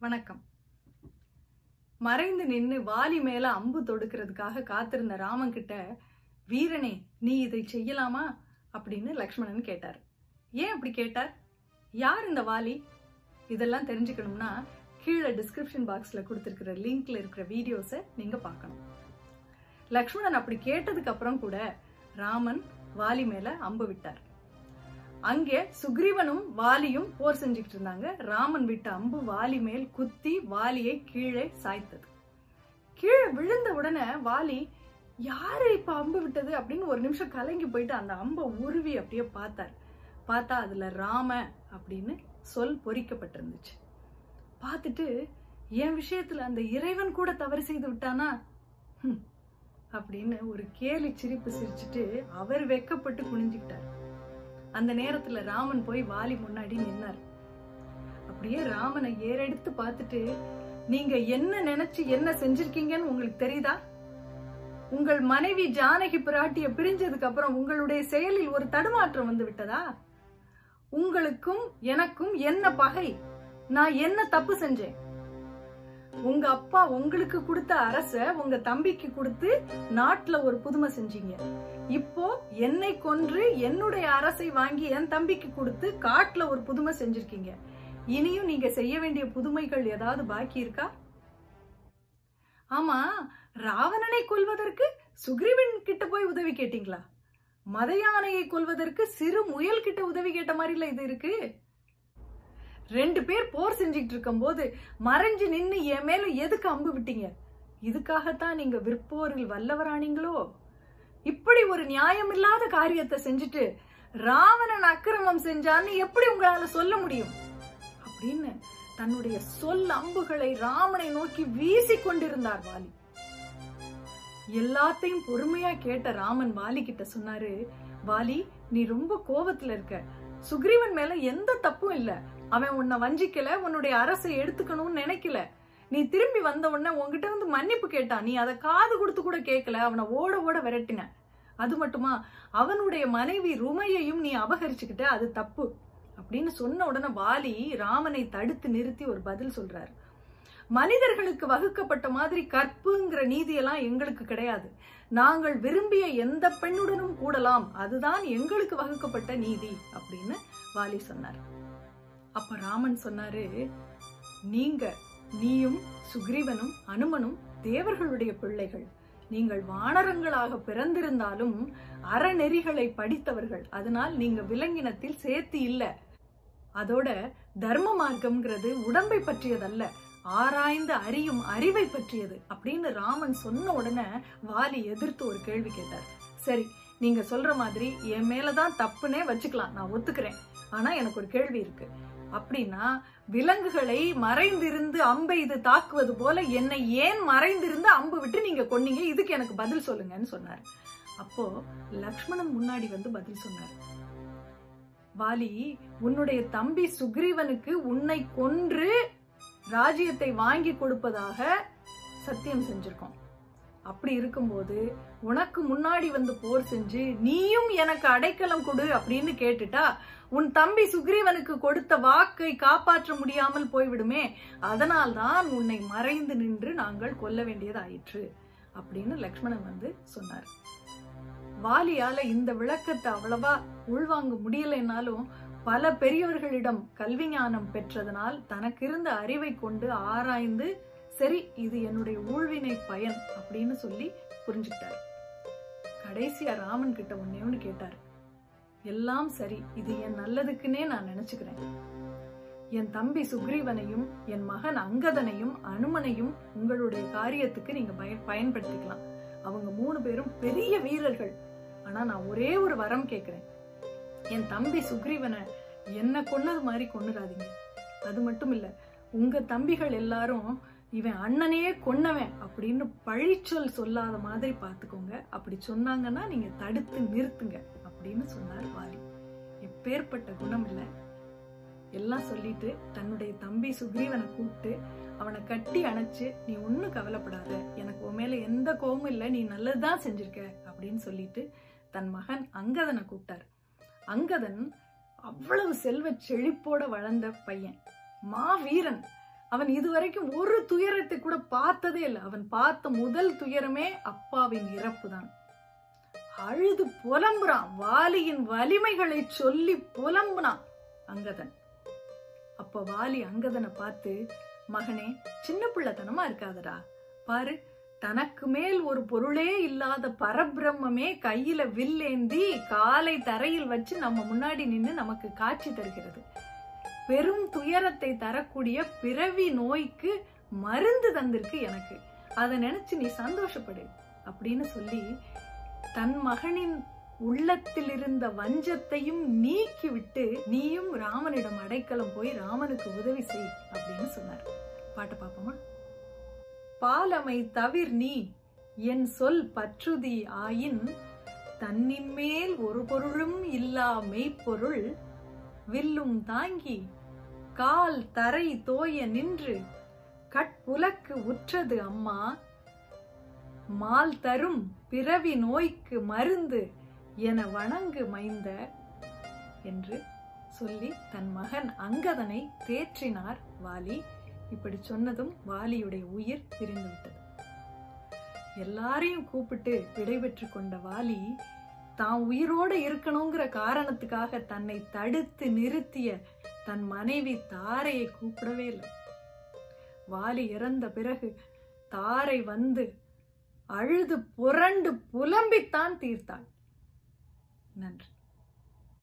வணக்கம். மறைந்து நின்று வாலி மேல அம்பு தொடுக்கிறதுக்காக காத்திருந்த ராமன் கிட்ட வீரனே நீ இதை செய்யலாமா? அப்படின்னு லக்ஷ்மணன் கேட்டார். ஏன் அப்படி கேட்டார்? யார் இந்த வாலி? இதெல்லாம் தெரிஞ்சுக்கணும்னா கீழே டிஸ்கிரிப்ஷன் பாக்ஸ்ல கொடுத்துருக்கிற லிங்க்ல இருக்கிற வீடியோஸை நீங்க பார்க்கணும். லக்ஷ்மணன் அப்படி கேட்டதுக்கு அப்புறம் கூட ராமன் வாலி மேல அம்பு விட்டார். அங்கே சுக்ரீவனும் வாலியும் போர் செஞ்சுக்கிட்டு இருந்தாங்க. ராமன் விட்ட அம்பு வாலி மேல் குத்தி வாலியை கீழே சாய்த்தது. கீழே விழுந்த உடனே வாலி யாரு இப்ப அம்பு விட்டது? அப்படின்னு ஒரு நிமிஷம் கலங்கி போயிட்டு அந்த அம்பை உருவி அப்படியே பார்த்தார். பார்த்தா அதுல ராம அப்படின்னு சொல் பொறிக்கப்பட்டிருந்துச்சு. பார்த்துட்டு என் விஷயத்துல அந்த இறைவன் கூட தவறு செய்து விட்டானா? அப்படின்னு ஒரு கேலி சிரிப்பு சிரிச்சுட்டு அவர் வெக்கப்பட்டு குனிஞ்சுக்கிட்டார். அந்த நேரத்துல ராமன் போய் வாலி முன்னாடி நின்னார். அப்படியே ராமனை ஏறெடுத்து பார்த்துட்டு நீங்க என்ன நினைச்சு என்ன செஞ்சிருக்கீங்கன்னு உங்களுக்கு தெரியுதா? உங்கள் மனைவி ஜானகி பிராட்டிய பிரிஞ்சதுக்கு அப்புறம் உங்களுடைய செயலில் ஒரு தடுமாற்றம் வந்து விட்டதா? உங்களுக்கும் எனக்கும் என்ன பகை? நான் என்ன தப்பு செஞ்சேன்? உங்க அப்பா உங்களுக்கு கொடுத்த அரச உங்க தம்பிக்கு கொடுத்து நாட்டுல ஒரு புதுமை செஞ்சீங்க. இப்போ என்னை கொன்று என்னுடைய அரசை வாங்கி என் தம்பிக்கு கொடுத்து காட்டுல ஒரு புதுமை செஞ்சிருக்கீங்க. இனியும் நீங்க செய்ய வேண்டிய புதுமைகள் ஏதாவது பாக்கி இருக்கா? ஆமா ராவணனை கொல்வதற்கு சுக்ரீவன் கிட்ட போய் உதவி கேட்டீங்களா? மத யானையை கொல்வதற்கு சிறு முயல் கிட்ட உதவி கேட்ட மாதிரில இது இருக்கு? ரெண்டு பேர் போர் செஞ்சுட்டு இருக்கும் போது மறைஞ்சு நின்னு என் மேல எதுக்கு அம்பு விட்டீங்க? இதுக்காகத்தான் நீங்க விற்போரில் வல்லவரானீங்களோ? இப்படி ஒரு நியாயமில்லாத காரியத்தை செஞ்சுட்டு ராவணன் அக்கிரமம் செஞ்சான்னு எப்படி உங்களால சொல்ல முடியும்? அப்படின்னு தன்னுடைய சொல் அம்புகளை ராமனை நோக்கி வீசி கொண்டிருந்தார் வாலி. எல்லாத்தையும் பொறுமையா கேட்ட ராமன் வாலி கிட்ட சொன்னாரு வாலி நீ ரொம்ப கோபத்துல இருக்க. சுக்ரீவன் மேல எந்த தப்பும் இல்ல. அவன் உன்னை வஞ்சிக்கல உன்னுடைய அரசை எடுத்துக்கணும்னு நினைக்கல. நீ திரும்பி வந்த உடனே உன்கிட்ட வந்து மன்னிப்பு கேட்டான் நீ அதை காது கொடுத்து கூட கேட்கல அவனை ஓட ஓட விரட்டின. அது மட்டுமா அவனுடைய மனைவி ருமையையும் நீ அபகரிச்சுக்கிட்ட அது தப்பு. அப்படின்னு சொன்ன உடனே வாலி ராமனை தடுத்து நிறுத்தி ஒரு பதில் சொல்றாரு. மனிதர்களுக்கு வகுக்கப்பட்ட மாதிரி கற்புங்கிற நீதியெல்லாம் எங்களுக்கு கிடையாது. நாங்கள் விரும்பிய எந்த பெண்ணுடனும் கூடலாம். அதுதான் எங்களுக்கு வகுக்கப்பட்ட நீதி அப்படின்னு வாலி சொன்னார். அப்ப ராமன் சொன்னாரு நீங்க நீயும் சுக்ரீவனும் அனுமனும் தேவர்களுடைய பிள்ளைகள். நீங்கள் வானரங்களாக பிறந்திருந்தாலும் அறநெறிகளை படித்தவர்கள். அதனால் நீங்க விலங்கினத்தில் சேர்த்து இல்ல. அதோட தர்ம மார்க்கம்ங்கிறது உடம்பை பற்றியதல்ல. ஆராய்ந்து அறியும் அறிவை பற்றியது. அப்படின்னு ராமன் சொன்ன உடனே வாலி எதிர்த்து ஒரு கேள்வி கேட்டார். சரி நீங்க சொல்ற மாதிரி என் மேலதான் தப்புனே வச்சுக்கலாம். நான் ஒத்துக்கிறேன். ஆனா எனக்கு ஒரு கேள்வி இருக்கு. அப்படின்னா விலங்குகளை மறைந்திருந்து அம்பை இது தாக்குவது போல என்னை ஏன் மறைந்திருந்து அம்பு விட்டு நீங்க கொன்னீங்க? இதுக்கு எனக்கு பதில் சொல்லுங்கன்னு சொன்னார். அப்போ லக்ஷ்மணன் முன்னாடி வந்து பதில் சொன்னார். வாலி உன்னுடைய தம்பி சுக்ரீவனுக்கு உன்னை கொன்று ராஜ்யத்தை வாங்கி கொடுப்பதாக சத்தியம் செஞ்சிருக்கோம். அப்படி இருக்கும்போது உனக்கு முன்னாடி வந்து போர் செஞ்சு நீயும் எனக்கு அடைக்கலம் கொடு அப்படின்னு கேட்டுட்டா உன் தம்பி சுக்ரீவனுக்கு கொடுத்த வாக்கை காப்பாற்ற முடியாமல் போய்விடுமே அதனால்தான் உன்னை மறைந்து நின்று நாங்கள் கொல்ல வேண்டியதாயிற்று அப்படின்னு லக்ஷ்மணன் வந்து சொன்னார். வாலியால இந்த விளக்கத்தை அவ்வளவா உள்வாங்க முடியலைன்னாலும் பல பெரியவர்களிடம் கல்வி ஞானம் பெற்றதனால் தனக்கு இருந்த அறிவை கொண்டு ஆராய்ந்து சரி இது என்னுடைய ஊழ்வினை பயன் அப்படின்னு சொல்லி புரிஞ்சுக்கிட்டாரு. கடைசியா ராமன் கிட்ட ஒன்னே ஒன்று கேட்டாரு. எல்லாம் சரி இது என் நல்லதுக்குன்னே நான் நினைச்சுக்கிறேன். என் தம்பி சுக்ரீவனையும் என் மகன் அங்கதனையும் அனுமனையும் உங்களுடைய காரியத்துக்கு நீங்க பயன் பயன்படுத்திக்கலாம். அவங்க மூணு பேரும் பெரிய வீரர்கள். ஆனா நான் ஒரே ஒரு வரம் கேக்குறேன். என் தம்பி சுக்ரீவனை என்ன கொன்னது மாதிரி கொண்டுடாதீங்க அது மட்டும் இல்ல உங்க தம்பிகள் எல்லாரும் இவன் அண்ணனையே கொன்னவன் அப்படின்னு பழிச்சொல் சொல்லாத மாதிரி பார்த்துக்கோங்க. அப்படி சொன்னாங்கன்னா நீங்க தடுத்து நிறுத்துங்க அப்படின்னு சொன்னார் வாலி. எப்பேற்பட்ட குணம் இல்லை. எல்லாம் சொல்லிட்டு தன்னுடைய தம்பி சுக்ரீவனை கூப்பிட்டு அவனை கட்டி அணைச்சு நீ ஒன்றும் கவலைப்படாத. எனக்கு உன் மேல எந்த கோபமும் இல்லை. நீ நல்லதுதான் செஞ்சிருக்க. அப்படின்னு சொல்லிட்டு தன் மகன் அங்கதனை கூப்பிட்டார். அங்கதன் அவ்வளவு செல்வ செழிப்போட வளர்ந்த பையன். மாவீரன். அவன் இதுவரைக்கும் ஒரு துயரத்தை கூட பார்த்ததே இல்லை. அவன் பார்த்த முதல் துயரமே அப்பாவின் இறப்பு தான் அழுது புலம்புறான். வாலியின் வலிமைகளை சொல்லி புலம்புனான் அங்கதன். அப்ப வாலி அங்கதனை பார்த்து மகனே சின்ன பிள்ளைத்தனமா இருக்காதடா. பாரு தனக்கு மேல் ஒரு பொருளே இல்லாத பரபிரம்மே கையில வில்லேந்தி காலை தரையில் வச்சு நம்ம முன்னாடி நின்னு நமக்கு காட்சி தருகிறது. பெரும் துயரத்தை தரக்கூடிய பிறவி நோய்க்கு மருந்து தந்திருக்கு எனக்கு. அதை நினைச்சு நீ சந்தோஷப்படு அப்படின்னு சொல்லி தன் மகனின் உள்ளத்தில் இருந்த வஞ்சத்தையும் நீக்கி விட்டு நீயும் ராமனிடம் அடைக்கலம் போய் ராமனுக்கு உதவி செய் அப்படின்னு சொன்னார். பாட்டு பாப்போமா? பாலமை தவிர் நீ என் சொல் பற்றுதி ஆயின் தன்னின் மேல் ஒரு பொருளும் இல்லா மெய்ப்பொருள் வில்லும் தாங்கி கால் தரை தோய நின்று கட்புலக்கு உற்றது அம்மா. மால் தரும் பிறவி நோய்க்கு மருந்து என வணங்கு மைந்த என்று சொல்லி தன் மகன் அங்கதனை தேற்றினார் வாலி. இப்படி சொன்னதும் வாலியுடைய உயிர் பிரிந்துவிட்டது. எல்லாரையும் கூப்பிட்டு விடைபெற்று கொண்ட வாலி தான் உயிரோட இருக்கணுங்கிற காரணத்துக்காக தன்னை தடுத்து நிறுத்திய தன் மனைவி தாரையை கூப்பிடவே இல்லை. வாலி இறந்த பிறகு தாரை வந்து அழுது புரண்டு புலம்பித்தான் தீர்த்தாள். நன்றி.